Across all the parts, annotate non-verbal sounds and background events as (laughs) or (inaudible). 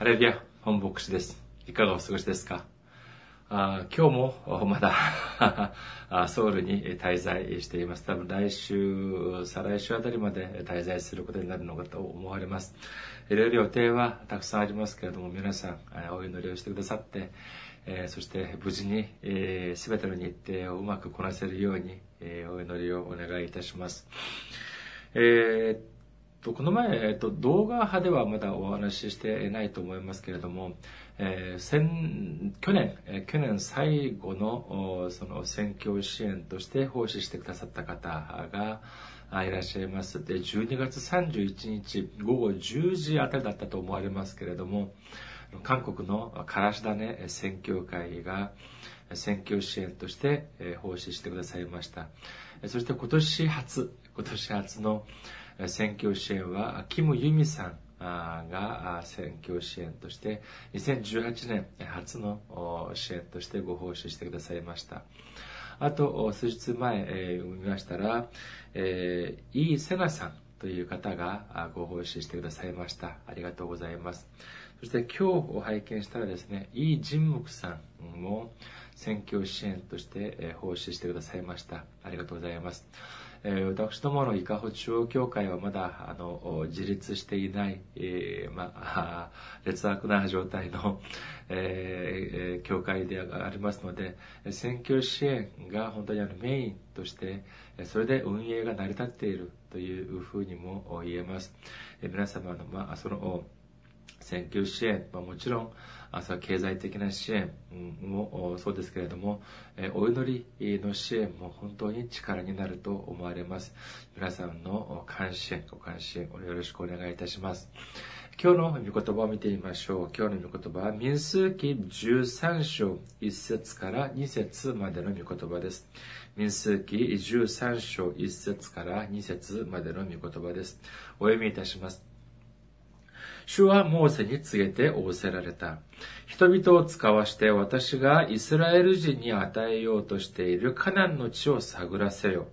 ハレルヤ、本牧師です。いかがお過ごしですか？あ今日もまだ (laughs) ソウルに滞在しています。多分来週、再来週あたりまで滞在することになるのかと思われます。いろいろ予定はたくさんありますけれども、皆さんお祈りをしてくださって、えそして無事に、えー、全ての日程をうまくこなせるように、えお祈りをお願いいたします。えーと、この前、えっと、動画派ではまだお話ししてないと思いますけれども、えー、先去年、え、去年最後のその選挙支援として奉仕してくださった方がいらっしゃいます。で、12月31日午後10時あたりだったと思われますけれども、韓国のからし種選挙会が選挙支援として奉仕してくださいました。そして今年初、今年初の選挙支援は、キム・ユミさんが選挙支援として、2018年初の支援としてご奉仕してくださいました。あと、数日前、え見ましたら、えー、イ・セナさんという方がご奉仕してくださいました。ありがとうございます。そして今日拝見したらですね、イ・ジンムクさんも選挙支援として奉仕してくださいました。ありがとうございます。えー、私どもの伊香保中央教会はまだあの自立していない、えー、まあ、(laughs) 劣悪な状態の、えー、教会でありますので、選挙支援が本当にあのメインとして、それで運営が成り立っているというふうにも言えます。皆様の、まあ、その選挙支援、まあ、もちろん、朝経済的な支援もそうですけれども、お祈りの支援も本当に力になると思われます。皆さんの関心、ご関心をよろしくお願いいたします。今日の御言葉を見てみましょう。今日の御言葉は、民数記13章1節から2節までの御言葉です。民数記13章1節から2節までの御言葉です。お読みいたします。主はモーセに告げて仰せられた。人々を使わして私がイスラエル人に与えようとしているカナンの地を探らせよ。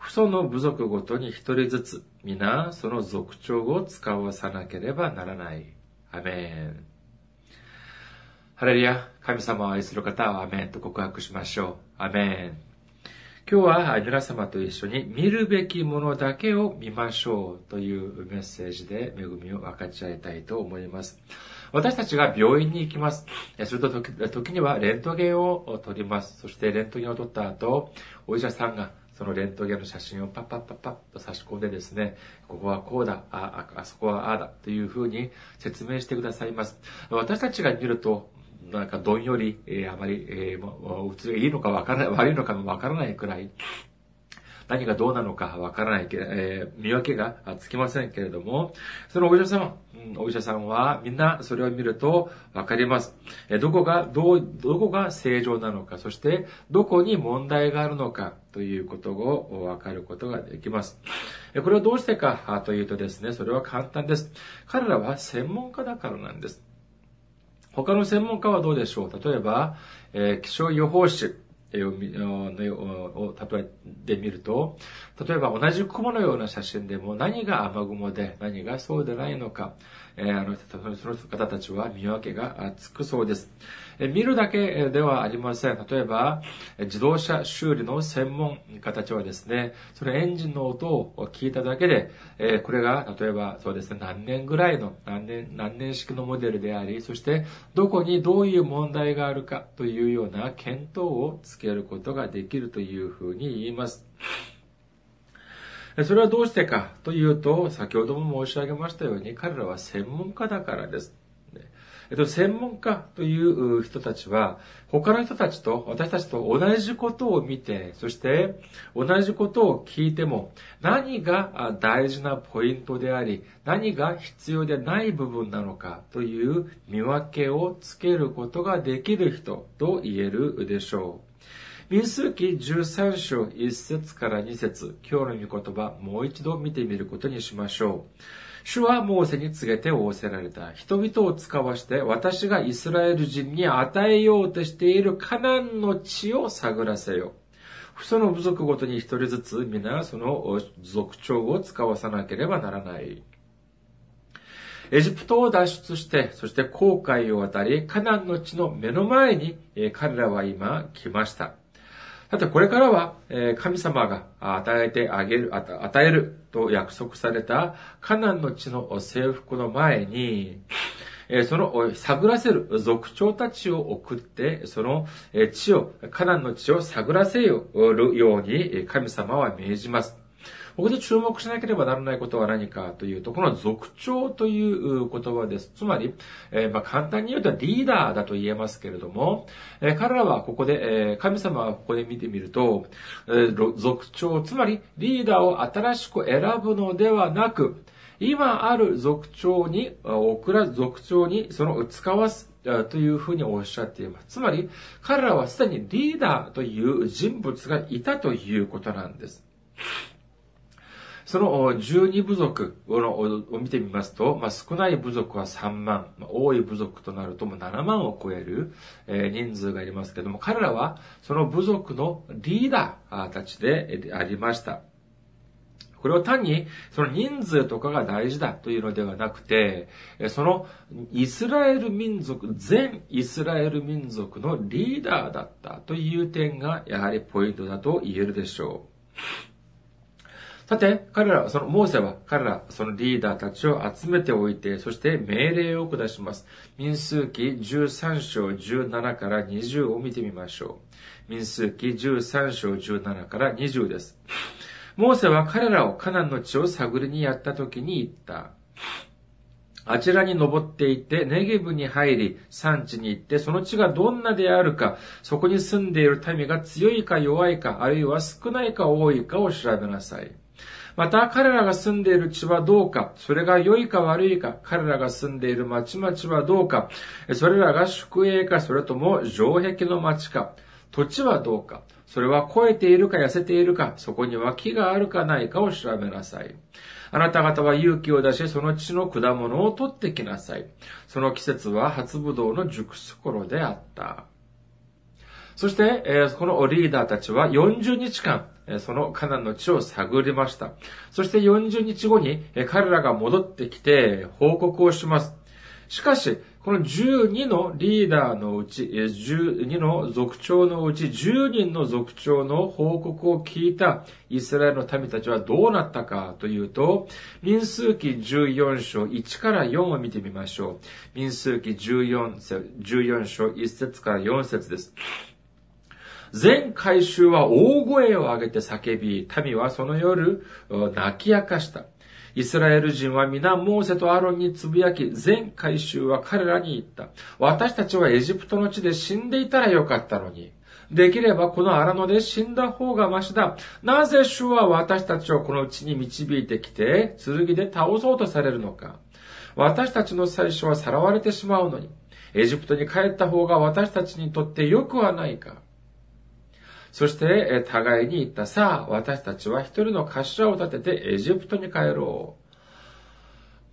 父祖の部族ごとに一人ずつ、皆その族長を使わさなければならない。アメン。ハレルヤ、神様を愛する方はアメンと告白しましょう。アメン。今日は皆様と一緒に見るべきものだけを見ましょうというメッセージで恵みを分かち合いたいと思います。私たちが病院に行きます。すると時にはレントゲンを撮ります。そしてレントゲンを撮った後、お医者さんがそのレントゲンの写真をパッパッパッパッと差し込んでですね、ここはこうだ、あ、あそこはああだというふうに説明してくださいます。私たちが見ると、なんかどんより、えー、あまり、えー、普通いいのかわからない、(laughs) 悪いのかもわからないくらい、何がどうなのかわからないけ、えー、見分けがつきませんけれども、そのお医者様、うん、お医者さんはみんなそれを見るとわかります。えどこが、どう、どこが正常なのか、そしてどこに問題があるのかということをわかることができます。これはどうしてかというとですね、それは簡単です。彼らは専門家だからなんです。他の専門家はどうでしょう？例えば、えー、気象予報士を例えてみると、例えば同じ雲のような写真でも何が雨雲で何がそうでないのか、えー、あのその方たちは見分けがつくそうですえ。見るだけではありません。例えば、自動車修理の専門家たちはですね、そのエンジンの音を聞いただけで、えこれが、例えば、そうですね、何年ぐらいの、何年、何年式のモデルであり、そして、どこにどういう問題があるかというような検討をつけることができるというふうに言います。それはどうしてかというと、先ほども申し上げましたように、彼らは専門家だからです。えっと、専門家という人たちは、他の人たちと、私たちと同じことを見て、そして同じことを聞いても、何が大事なポイントであり、何が必要でない部分なのかという見分けをつけることができる人と言えるでしょう。民数記13章1節から2節今日の御言葉、もう一度見てみることにしましょう。主はモーセに告げて仰せられた。人々を使わして私がイスラエル人に与えようとしているカナンの地を探らせよ。その部族ごとに一人ずつ皆その族長を使わさなければならない。エジプトを脱出して、そして航海を渡り、カナンの地の目の前に、彼らは今来ました。さて、これからは、神様が与えてあげる、与えると約束されたカナンの地の征服の前に、その探らせる族長たちを送って、その地を、カナンの地を探らせるように神様は命じます。ここで注目しなければならないことは何かというと、この族長という言葉です。つまり、えー、まあ、簡単に言うとリーダーだと言えますけれども、えー、彼らはここで、えー、神様はここで見てみると、え族長、つまりリーダーを新しく選ぶのではなく、今ある族長に、送ら、族長にその使わすというふうにおっしゃっています。つまり、彼らはすでにリーダーという人物がいたということなんです。その12部族を見てみますと、まあ、少ない部族は3万、多い部族となるとも7万を超える、人数がいますけども、彼らはその部族のリーダーたちでありました。これを単にその人数とかが大事だというのではなくて、そのイスラエル民族、全イスラエル民族のリーダーだったという点がやはりポイントだと言えるでしょう。さて、彼ら、そのモーセは彼ら、そのリーダーたちを集めておいて、そして命令を下します。民数記13章17から20を見てみましょう。民数記13章17から20です。モーセは彼らをカナンの地を探りにやった時に言った。あちらに登っていって、ネゲブに入り、産地に行って、その地がどんなであるか、そこに住んでいる民が強いか弱いか、あるいは少ないか多いかを調べなさい。また彼らが住んでいる地はどうか、それが良いか悪いか、彼らが住んでいる町々はどうか、それらが宿営か、それとも城壁の町か、土地はどうか、それは肥えているか痩せているか、そこには木があるかないかを調べなさい。あなた方は勇気を出し、その地の果物を取ってきなさい。その季節は初ぶどうの熟す頃であった。そして、このリーダーたちは40日間、そのカナンの地を探りました。そして40日後に彼らが戻ってきて報告をします。しかし、この12のリーダーのうち、12の族長のうち10人の族長の報告を聞いたイスラエルの民たちはどうなったかというと、民数記14章1から4を見てみましょう。民数記 14, 章1節から4節です。全回収は大声を上げて叫び、民はその夜、泣き明かした。イスラエル人は皆モーセとアロンにつぶやき、全回収は彼らに言った。私たちはエジプトの地で死んでいたらよかったのに。できればこの荒野で死んだ方がましだ。なぜ主は私たちをこの地に導いてきて、剣で倒そうとされるのか。私たちの最初はさらわれてしまうのに、エジプトに帰った方が私たちにとって良くはないか。そして、互いに言った。さあ、私たちは一人の頭を立ててエジプトに帰ろ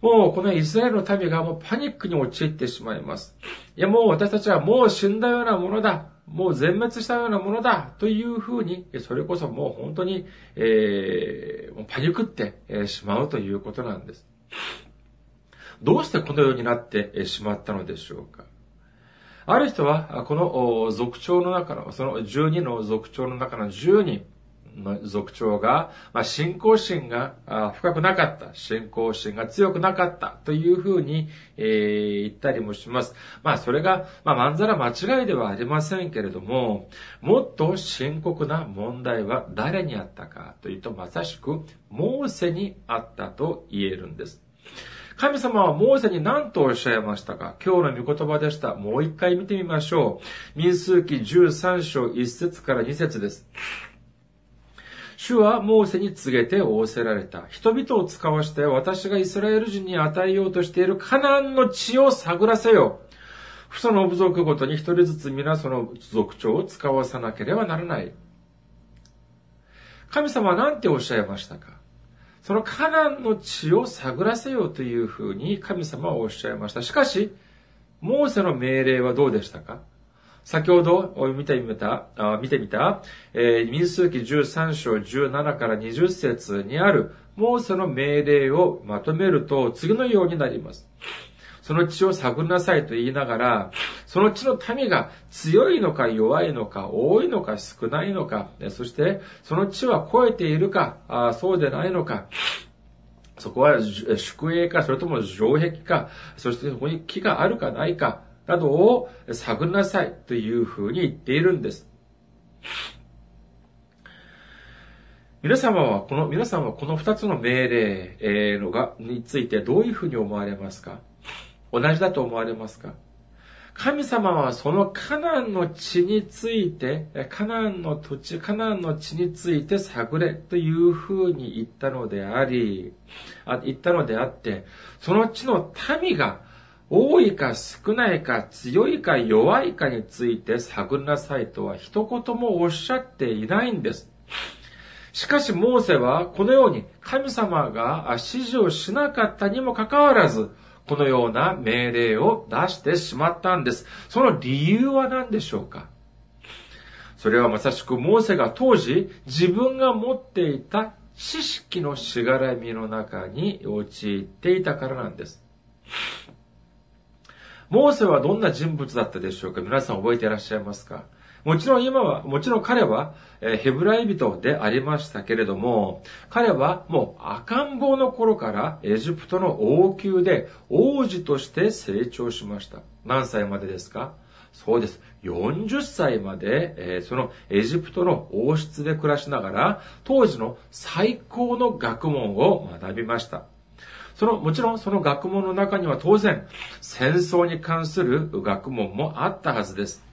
う。もうこのイスラエルの民がもうパニックに陥ってしまいます。いやもう私たちはもう死んだようなものだ。もう全滅したようなものだ。というふうに、それこそもう本当に、えー、パニクってしまうということなんです。どうしてこのようになってしまったのでしょうか。ある人は、この族長の中の、その12の族長の中の10人の族長が、まあ、信仰心が深くなかった、信仰心が強くなかったというふうに、えー、言ったりもします。まあ、それが、まあ、まんざら間違いではありませんけれども、もっと深刻な問題は誰にあったかというと、まさしく、モーセにあったと言えるんです。神様はモーセに何とおっしゃいましたか？今日の御言葉でした。もう一回見てみましょう。民数記13章1節から2節です。主はモーセに告げて仰せられた。人々を使わして私がイスラエル人に与えようとしているカナンの地を探らせよ。その部族ごとに一人ずつ皆その族長を使わさなければならない。神様は何ておっしゃいましたか？そのカナンの地を探らせようというふうに神様はおっしゃいました。しかし、モーセの命令はどうでしたか？先ほど見てみた、見てみた、えー、民数記13章17から20節にあるモーセの命令をまとめると次のようになります。その地を探りなさいと言いながら、その地の民が強いのか弱いのか、多いのか少ないのか、そしてその地は超えているか、あそうでないのか、そこは宿営か、それとも城壁か、そしてそこに木があるかないか、などを探りなさいというふうに言っているんです。皆様は、この、皆さんはこの二つの命令のが、についてどういうふうに思われますか？同じだと思われますか？神様はそのカナンの地について、カナンの土地、カナンの地について探れというふうに言ったのであり、あ言ったのであって、その地の民が多いか少ないか強いか弱いかについて探りなさいとは一言もおっしゃっていないんです。しかし、モーセはこのように神様が指示をしなかったにもかかわらず、このような命令を出してしまったんです。その理由は何でしょうか？それはまさしくモーセが当時自分が持っていた知識のしがらみの中に陥っていたからなんです。モーセはどんな人物だったでしょうか？皆さん覚えていらっしゃいますか？もちろん今は、もちろん彼は、えヘブライ人でありましたけれども、彼はもう赤ん坊の頃からエジプトの王宮で王子として成長しました。何歳までですか？そうです。40歳まで、えー、そのエジプトの王室で暮らしながら、当時の最高の学問を学びました。その、もちろんその学問の中には当然、戦争に関する学問もあったはずです。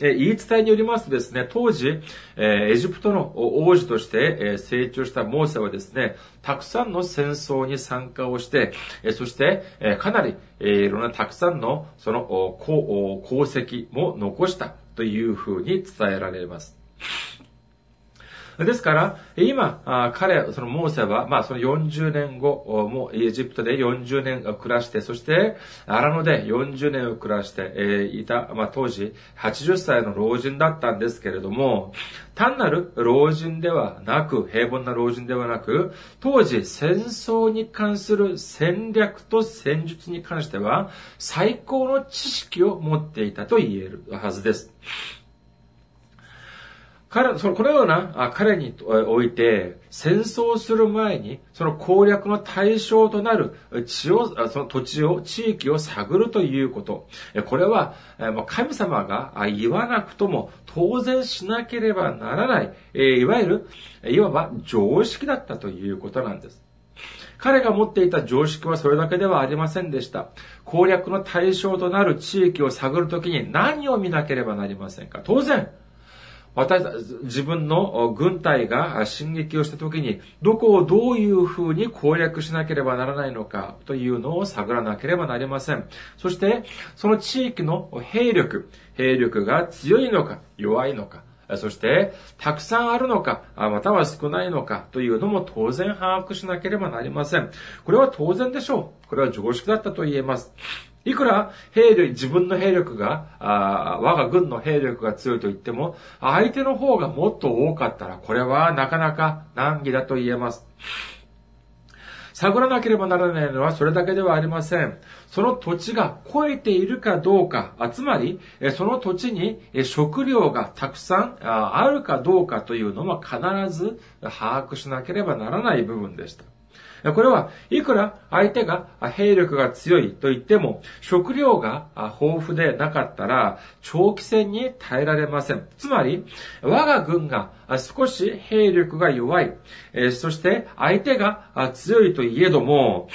言い伝えによりますとですね、当時、エジプトの王子として、成長したモーセはですね、たくさんの戦争に参加をして、そして、かなり、いろんなたくさんのその功績も残したというふうに伝えられます。ですから、今、彼、そのモーセは、まあその40年後、もうエジプトで40年暮らして、そして、荒野で40年を暮らして、いた、まあ当時80歳の老人だったんですけれども、単なる老人ではなく、平凡な老人ではなく、当時戦争に関する戦略と戦術に関しては、最高の知識を持っていたと言えるはずです。彼、その、このような彼において、戦争する前に、その攻略の対象となる地を、その土地を、地域を探るということ。これは、神様が言わなくとも当然しなければならない、いわゆる、いわば常識だったということなんです。彼が持っていた常識はそれだけではありませんでした。攻略の対象となる地域を探るときに何を見なければなりませんか当然、私自分の軍隊が進撃をした時に、どこをどういう風に攻略しなければならないのかというのを探らなければなりません。そして、その地域の兵力、兵力が強いのか弱いのか、そして、たくさんあるのか、または少ないのかというのも当然把握しなければなりません。これは当然でしょう。これは常識だったと言えます。いくら兵力、自分の兵力が、あ我が軍の兵力が強いと言っても、相手の方がもっと多かったら、これはなかなか難儀だと言えます。探らなければならないのはそれだけではありません。その土地が超えているかどうか、つまり、その土地に食料がたくさんあるかどうかというのも必ず把握しなければならない部分でした。これはいくら相手が兵力が強いと言っても、食料が豊富でなかったら、長期戦に耐えられません。つまり、我が軍が少し兵力が弱い、そして相手が強いといえども、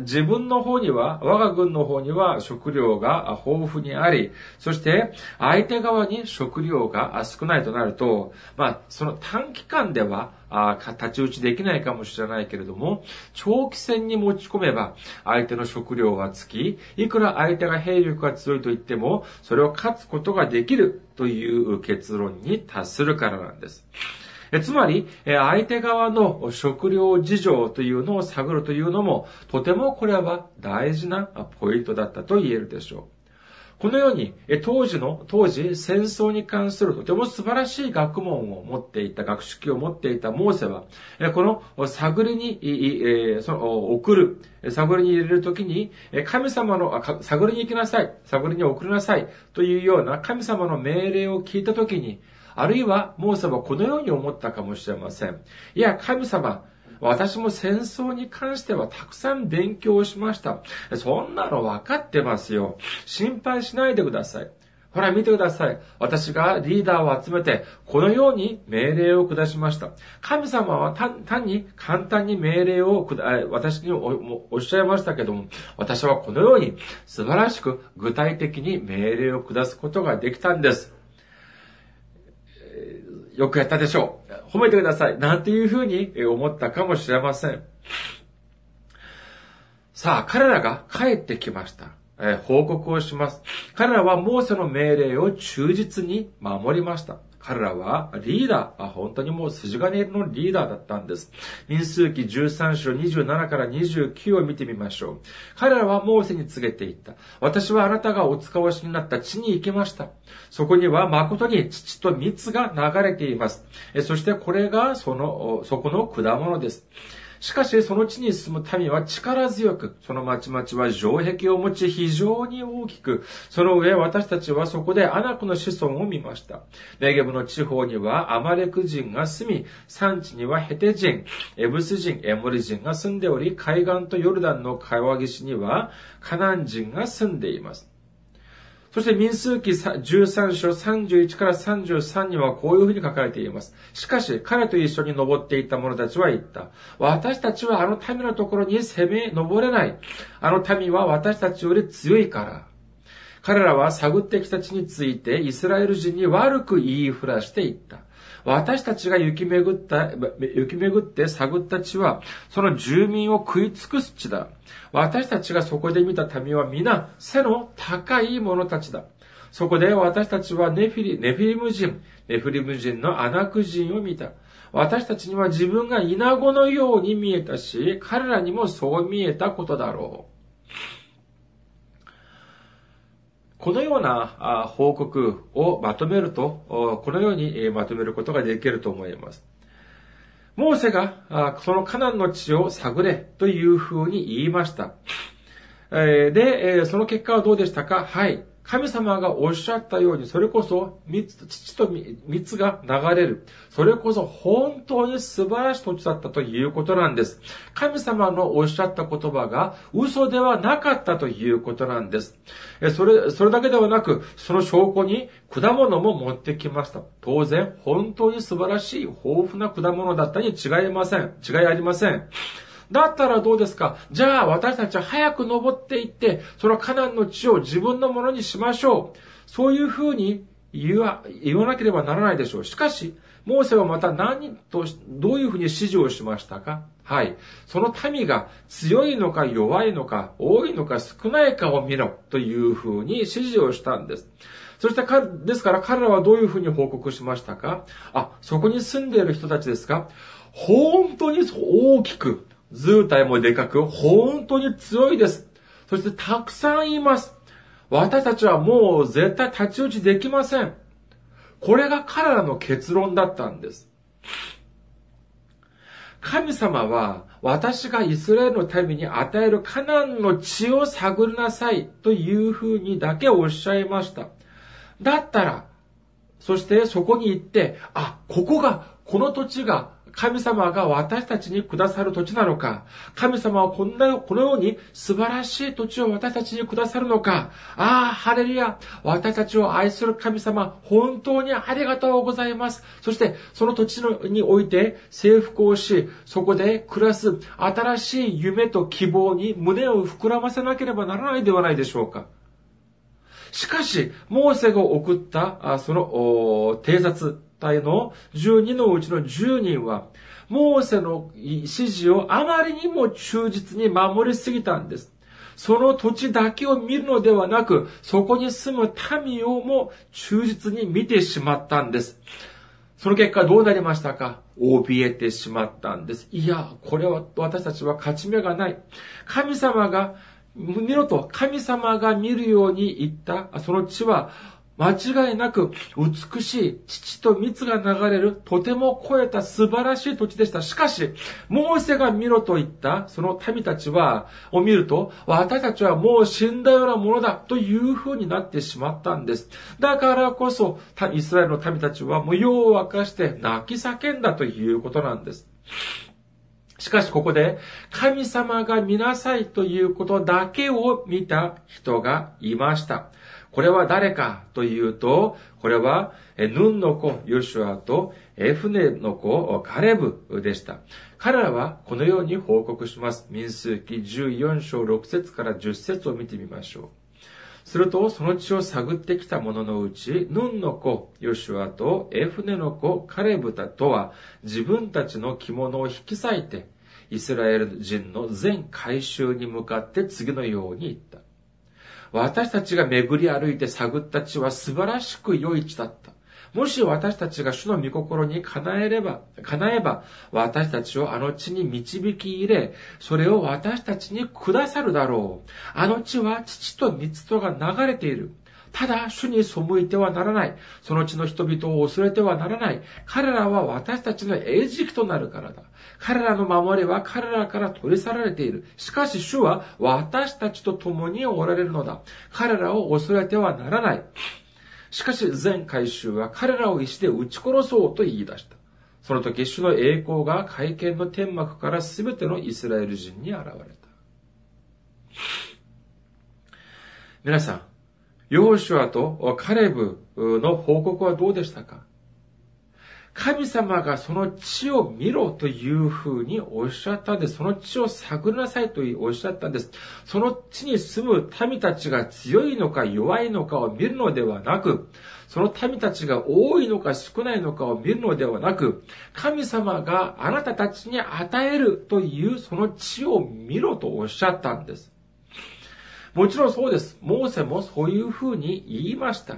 自分の方には、我が軍の方には食料が豊富にあり、そして相手側に食料が少ないとなると、まあ、その短期間ではあ太刀打ちできないかもしれないけれども、長期戦に持ち込めば、相手の食料は尽き、いくら相手が兵力が強いと言っても、それを勝つことができるという結論に達するからなんです。つまり、相手側の食料事情というのを探るというのも、とてもこれは大事なポイントだったと言えるでしょう。このように、当時の、当時戦争に関するとても素晴らしい学問を持っていた、学識を持っていたモーセは、この探りに、送る、探りに入れるときに、神様の、探りに行きなさい、探りに送りなさい、というような神様の命令を聞いたときに、あるいは、モーセはこのように思ったかもしれません。いや、神様、私も戦争に関してはたくさん勉強しました。そんなの分かってますよ。心配しないでください。ほら見てください。私がリーダーを集めて、このように命令を下しました。神様は単に簡単に命令を私におっしゃいましたけども、私はこのように素晴らしく具体的に命令を下すことができたんです。よくやったでしょう。褒めてください。なんていうふうに思ったかもしれません。さあ、彼らが帰ってきました。え報告をします。彼らはモーセの命令を忠実に守りました。彼らはリーダー、本当にもう筋金のリーダーだったんです。民数記13章27から29を見てみましょう。彼らはモーセに告げていった。私はあなたがお使わしになった地に行きました。そこには誠に父と蜜が流れています。そしてこれがその、そこの果物です。しかし、その地に住む民は力強く、その町々は城壁を持ち非常に大きく、その上私たちはそこでアナクの子孫を見ました。ネゲブの地方にはアマレク人が住み、産地にはヘテ人、エブス人、エモリ人が住んでおり、海岸とヨルダンの川岸にはカナン人が住んでいます。そして民数記13章31から33にはこういうふうに書かれています。しかし、彼と一緒に登っていた者たちは言った。私たちはあの民のところに攻め登れない。あの民は私たちより強いから。彼らは探ってきた地についてイスラエル人に悪く言いふらしていった。私たちが行き巡った、行き巡って探った地は、その住民を食い尽くす地だ。私たちがそこで見た民は皆、背の高い者たちだ。そこで私たちはネフィリ、ネフィリム人、ネフィリム人のアナク人を見た。私たちには自分がイナゴのように見えたし、彼らにもそう見えたことだろう。このような報告をまとめると、このようにまとめることができると思います。モーセが、そのカナンの地を探れというふうに言いました。で、その結果はどうでしたか？はい。神様がおっしゃったように、それこそ、父と蜜が流れる。それこそ本当に素晴らしい土地だったということなんです。神様のおっしゃった言葉が嘘ではなかったということなんです。それ、それだけではなく、その証拠に果物も持ってきました。当然、本当に素晴らしい豊富な果物だったに違いません。違いありません。だったらどうですか？じゃあ私たちは早く登っていって、そのカナンの地を自分のものにしましょう。そういうふうに言わ言わなければならないでしょう。しかし、モーセはまた何と、どういうふうに指示をしましたか？はい。その民が強いのか弱いのか、多いのか少ないかを見ろというふうに指示をしたんです。そして、ですから彼らはどういうふうに報告しましたか？あ、そこに住んでいる人たちですか？本当に大きく、図体もでかく、本当に強いです。そしてたくさんいます。私たちはもう絶対立ち打ちできません。これが彼らの結論だったんです。神様は私がイスラエルの民に与えるカナンの地を探りなさいというふうにだけおっしゃいました。だったら、そしてそこに行って、あ、ここが、この土地が神様が私たちにくださる土地なのか、神様はこんな、このように素晴らしい土地を私たちにくださるのか、ああ、ハレルヤ、私たちを愛する神様、本当にありがとうございます。そして、その土地において征服をし、そこで暮らす新しい夢と希望に胸を膨らませなければならないではないでしょうか。しかし、モーセが送った、その、偵察、隊の12のうちの10人は、モーセの指示をあまりにも忠実に守りすぎたんです。その土地だけを見るのではなく、そこに住む民をも忠実に見てしまったんです。その結果どうなりましたか？怯えてしまったんです。いや、これは私たちは勝ち目がない。神様が見ろと神様が見るように言った、その地は間違いなく美しい父と蜜が流れるとても超えた素晴らしい土地でした。しかし、モーセが見ろと言ったその民たちは、を見ると、私たちはもう死んだようなものだという風になってしまったんです。だからこそ、イスラエルの民たちはもう夜を明かして泣き叫んだということなんです。しかしここで神様が見なさいということだけを見た人がいました。これは誰かというと、これは、ヌンの子、ヨシュアと、エフネの子、カレブでした。彼らはこのように報告します。民数記14章6節から10節を見てみましょう。すると、その地を探ってきた者のうち、ヌンの子、ヨシュアとエフネの子、カレブタとは、自分たちの着物を引き裂いて、イスラエル人の全回収に向かって次のように言った。私たちが巡り歩いて探った地は素晴らしく良い地だった。もし私たちが主の御心に叶えれば、叶えば、私たちをあの地に導き入れ、それを私たちにくださるだろう。あの地は父と蜜とが流れている。ただ、主に背いてはならない。その地の人々を恐れてはならない。彼らは私たちの餌食となるからだ。彼らの守りは彼らから取り去られている。しかし主は私たちと共におられるのだ。彼らを恐れてはならない。しかし全回収は彼らを石で撃ち殺そうと言い出した。その時主の栄光が会見の天幕から全てのイスラエル人に現れた。皆さん、ヨーシュアとカレブの報告はどうでしたか？神様がその地を見ろというふうにおっしゃったんです。その地を探りなさいとおっしゃったんです。その地に住む民たちが強いのか弱いのかを見るのではなく、その民たちが多いのか少ないのかを見るのではなく、神様があなたたちに与えるというその地を見ろとおっしゃったんです。もちろんそうです。モーセもそういうふうに言いました。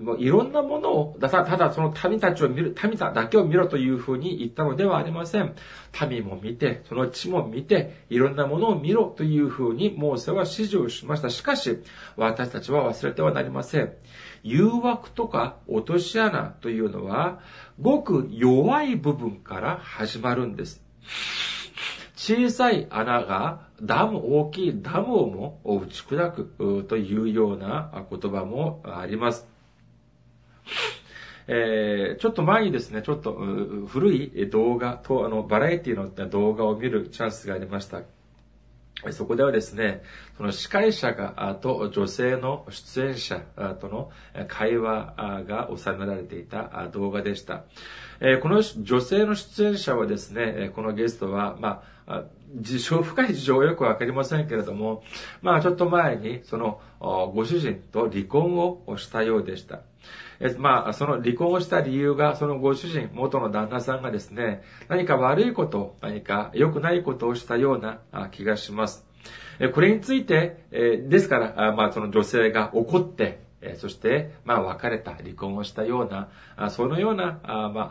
もういろんなものを、ただ、ただその民たちを見る、民だけを見ろというふうに言ったのではありません。民も見て、その地も見て、いろんなものを見ろというふうにモーセは指示をしました。しかし、私たちは忘れてはなりません。誘惑とか落とし穴というのは、ごく弱い部分から始まるんです。小さい穴がダム、大きいダムをも打ち砕くというような言葉もあります。えー、ちょっと前にですね、ちょっと古い動画と、あの、バラエティの動画を見るチャンスがありました。そこではですね、その司会者が、と女性の出演者との会話が収められていた動画でした。この女性の出演者はですね、このゲストは、まあ、事情、深い事情はよくわかりませんけれども、まあちょっと前に、その、ご主人と離婚をしたようでした。まあ、その離婚をした理由が、そのご主人、元の旦那さんがですね、何か悪いこと、何か良くないことをしたような気がします。これについて、ですから、まあ、その女性が怒って、そして、まあ、別れた、離婚をしたような、そのような、ま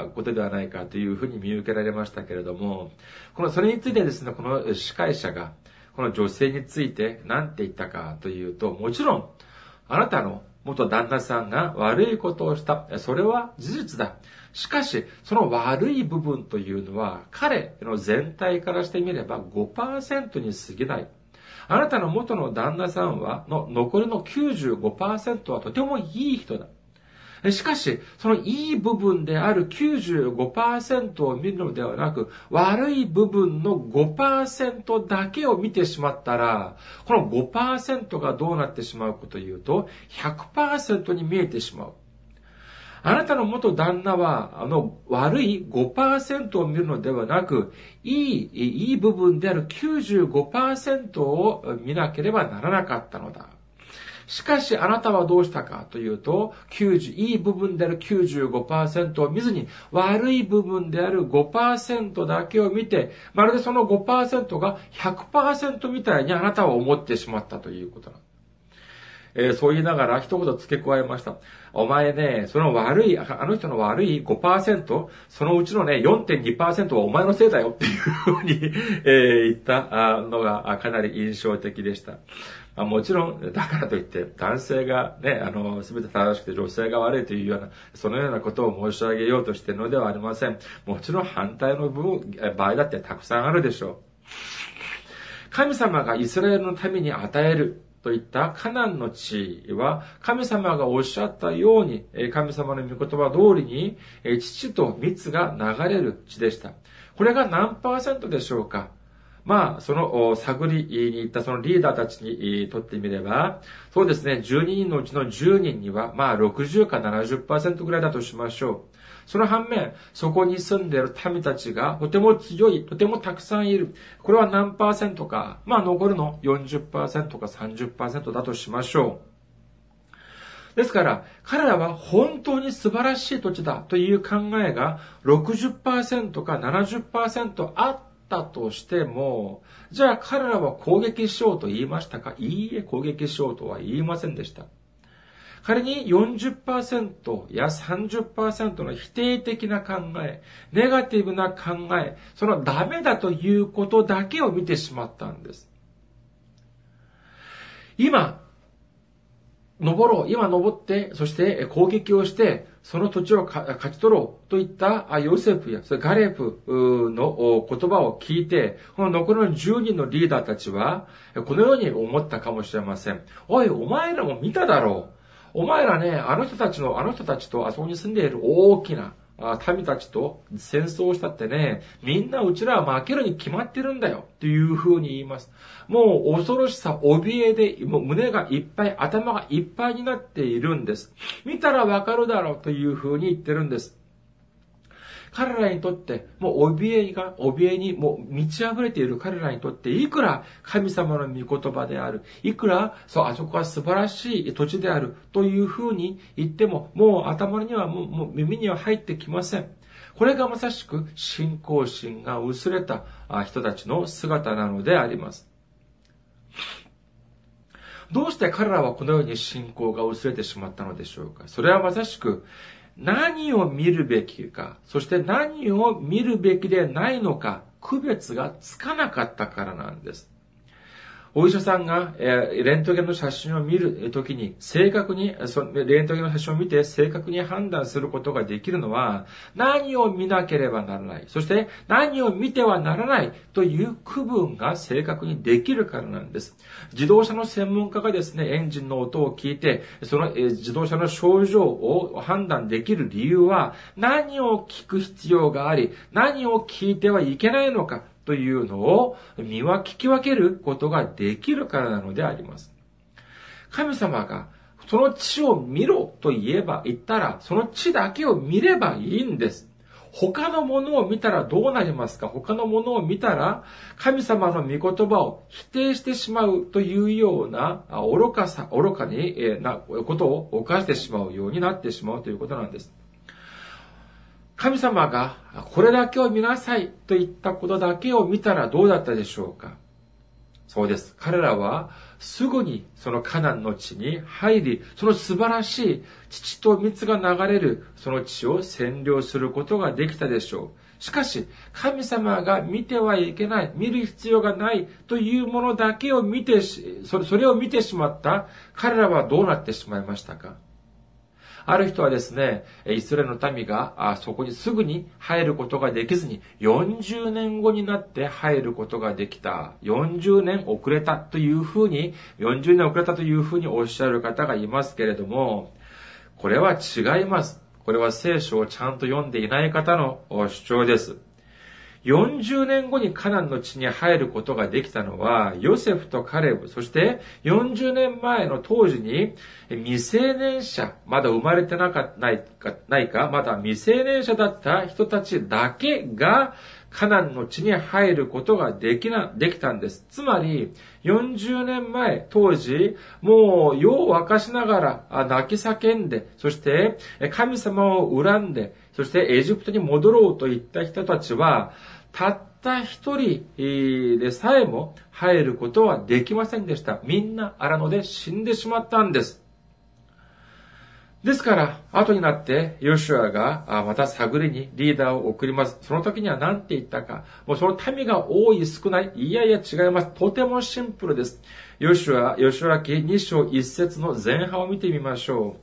あ、ことではないかというふうに見受けられましたけれども、この、それについてですね、この司会者が、この女性について何て言ったかというと、もちろん、あなたの元旦那さんが悪いことをした。それは事実だ。しかし、その悪い部分というのは、彼の全体からしてみれば5%に過ぎない。あなたの元の旦那さんは、の残りの95%はとてもいい人だ。しかし、そのいい部分である95%を見るのではなく、悪い部分の5%だけを見てしまったら、この5%がどうなってしまうかというと、100%に見えてしまう。あなたの元旦那は、あの、悪い5%を見るのではなく、いい、いい部分である95%を見なければならなかったのだ。しかしあなたはどうしたかというと、90、いい部分である95%を見ずに、悪い部分である5%だけを見て、まるでその5%が100%みたいにあなたは思ってしまったということなんえー、そう言いながら一言付け加えました。お前ね、その悪い、あの人の悪い5%、そのうちのね、4.2%はお前のせいだよっていうふうに、(laughs) えー、言ったのがかなり印象的でした。あもちろん、だからといって、男性がね、あの、すべて正しくて女性が悪いというような、そのようなことを申し上げようとしているのではありません。もちろん反対の部場合だってたくさんあるでしょう。神様がイスラエルのために与えるといったカナンの地は、神様がおっしゃったように、神様の御言葉通りに、父と蜜が流れる地でした。これが何パーセントでしょうか？まあ、その探りに行ったそのリーダーたちにとってみれば、そうですね、12人のうちの10人には、まあ60か70%ぐらいだとしましょう。その反面、そこに住んでいる民たちがとても強い、とてもたくさんいる。これは何パーセントか、まあ残るの40%か30%だとしましょう。ですから、彼らは本当に素晴らしい土地だという考えが60%か70%あったとしても、じゃあ彼らは攻撃しようと言いましたか？いいえ、攻撃しようとは言いませんでした。仮に40%や30%の否定的な考え、ネガティブな考え、そのダメだということだけを見てしまったんです。今、登ろう。今登って、そして攻撃をして、その土地を勝ち取ろうといったヨセフやそれガレフの言葉を聞いて、この残りの10人のリーダーたちは、このように思ったかもしれません。おい、お前らも見ただろう。お前らね、あの人たちの、あの人たちとあそこに住んでいる大きなあ民たちと戦争したってね、みんなうちらは負けるに決まってるんだよという風に言います。もう恐ろしさ、怯えで、もう胸がいっぱい、頭がいっぱいになっているんです。見たらわかるだろうという風に言ってるんです。彼らにとって、もう怯えが、怯えにもう満ち溢れている彼らにとって、いくら神様の御言葉である、いくら、そう、あそこは素晴らしい土地である、というふうに言っても、もう頭にはもう、もう耳には入ってきません。これがまさしく信仰心が薄れた人たちの姿なのであります。どうして彼らはこのように信仰が薄れてしまったのでしょうかそれはまさしく何を見るべきか、そして何を見るべきでないのか、区別がつかなかったからなんです。お医者さんが、えレントゲンの写真を見るときに、正確に、そレントゲンの写真を見て正確に判断することができるのは、何を見なければならない。そして、何を見てはならないという区分が正確にできるからなんです。自動車の専門家がですね、エンジンの音を聞いて、その、え自動車の症状を判断できる理由は、何を聞く必要があり、何を聞いてはいけないのか、というのを見分聞き分けることができるからなのであります。神様がその地を見ろと言えば、言ったら、その地だけを見ればいいんです。他のものを見たらどうなりますか？他のものを見たら、神様の御言葉を否定してしまうというような愚かさ、愚かになことを犯してしまうようになってしまうということなんです。神様がこれだけを見なさいと言ったことだけを見たらどうだったでしょうか？そうです。彼らはすぐにそのカナンの地に入り、その素晴らしい父と蜜が流れるその地を占領することができたでしょう。しかし、神様が見てはいけない、見る必要がないというものだけを見てそれ、それを見てしまった彼らはどうなってしまいましたか？ある人はですね、イスラエルの民がそこにすぐに入ることができずに、40年後になって入ることができた。40年遅れたというふうに、40年遅れたというふうにおっしゃる方がいますけれども、これは違います。これは聖書をちゃんと読んでいない方の主張です。40年後にカナンの地に入ることができたのは、ヨセフとカレブ、そして40年前の当時に未成年者、まだ生まれてなかないか、ないか、まだ未成年者だった人たちだけが、カナンの地に入ることができな、できたんです。つまり、40年前、当時、もう、世を明かしながら、泣き叫んで、そして、神様を恨んで、そしてエジプトに戻ろうといった人たちは、たった一人でさえも入ることはできませんでした。みんな荒野で死んでしまったんです。ですから、後になって、ヨシュアが、また探りにリーダーを送ります。その時には何て言ったか。もうその民が多い少ない。いやいや違います。とてもシンプルです。ヨシュア、ヨシュア記2章1節の前半を見てみましょ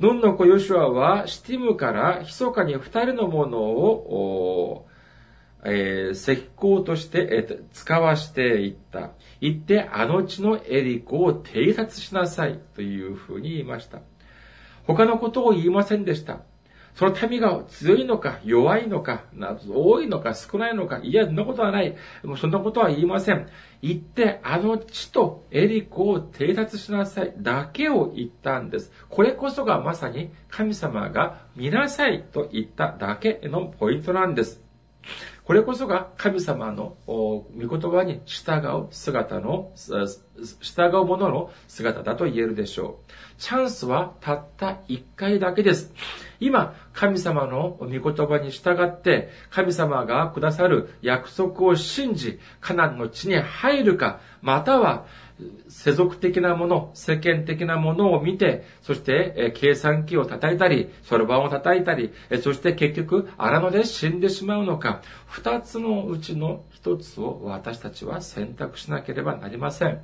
う。ノンの子ヨシュアは、シティムから密かに二人のものを、えー、石膏として、えー、使わしていった。言って、あの地のエリコを偵察しなさい。というふうに言いました。他のことを言いませんでした。その民が強いのか弱いのか、多いのか少ないのか、いや、そんなことはない。もうそんなことは言いません。言って、あの地とエリコを偵察しなさい。だけを言ったんです。これこそがまさに神様が見なさいと言っただけのポイントなんです。これこそが神様の御言葉に従う姿の、従う者のの姿だと言えるでしょう。チャンスはたった一回だけです。今、神様の御言葉に従って、神様がくださる約束を信じ、カナンの地に入るか、または、世俗的なもの、世間的なものを見て、そして、え計算機を叩いたり、そろばんを叩いたり、えそして結局、荒野で死んでしまうのか、二つのうちの一つを私たちは選択しなければなりません。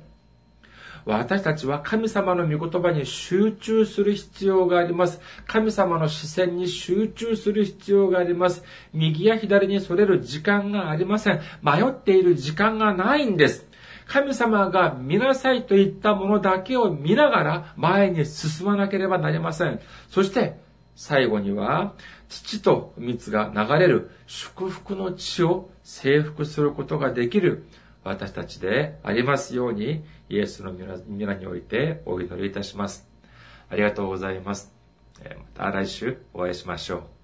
私たちは神様の御言葉に集中する必要があります。神様の視線に集中する必要があります。右や左にそれる時間がありません。迷っている時間がないんです。神様が見なさいと言ったものだけを見ながら前に進まなければなりません。そして、最後には、土と蜜が流れる祝福の地を征服することができる私たちでありますように、イエスの皆においてお祈りいたします。ありがとうございます。また来週お会いしましょう。